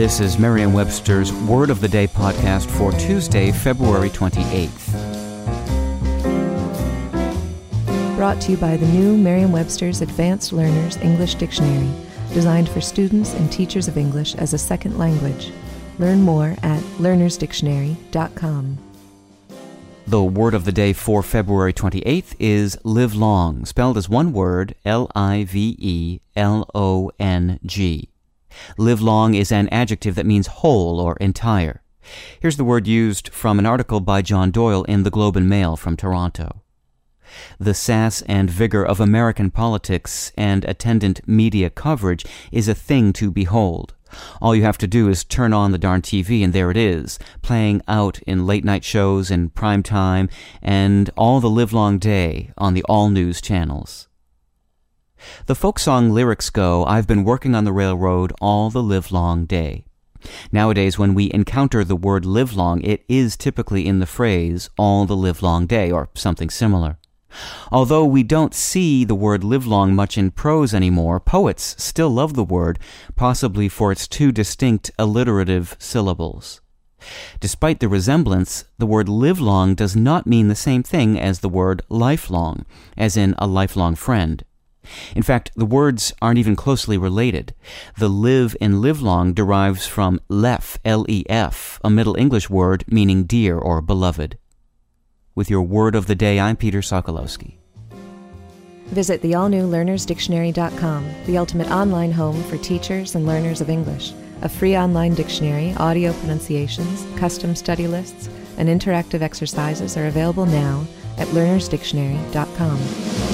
This is Merriam Webster's Word of the Day podcast for Tuesday, February 28th. Brought to you by the new Merriam Webster's Advanced Learners English Dictionary, designed for students and teachers of English as a second language. Learn more at learnersdictionary.com. The word of the day for February 28th is livelong, spelled as one word, L I V E L O N G. Livelong is an adjective that means whole or entire. Here's the word used from an article by John Doyle in the Globe and Mail from Toronto. The sass and vigor of American politics and attendant media coverage is a thing to behold. All you have to do is turn on the darn TV and there it is, playing out in late night shows in prime time and all the livelong day on the all news channels. The folk song lyrics go, I've been working on the railroad all the livelong day. Nowadays, when we encounter the word livelong, it is typically in the phrase all the livelong day or something similar. Although we don't see the word livelong much in prose anymore, poets still love the word, possibly for its two distinct alliterative syllables. Despite the resemblance, the word livelong does not mean the same thing as the word lifelong, as in a lifelong friend. In fact, the words aren't even closely related. The live in livelong derives from lef, L-E-F, a Middle English word meaning dear or beloved. With your word of the day, I'm Peter Sokolowski. Visit the all new learnersdictionary.com, the ultimate online home for teachers and learners of English. A free online dictionary, audio pronunciations, custom study lists, and interactive exercises are available now at learnersdictionary.com.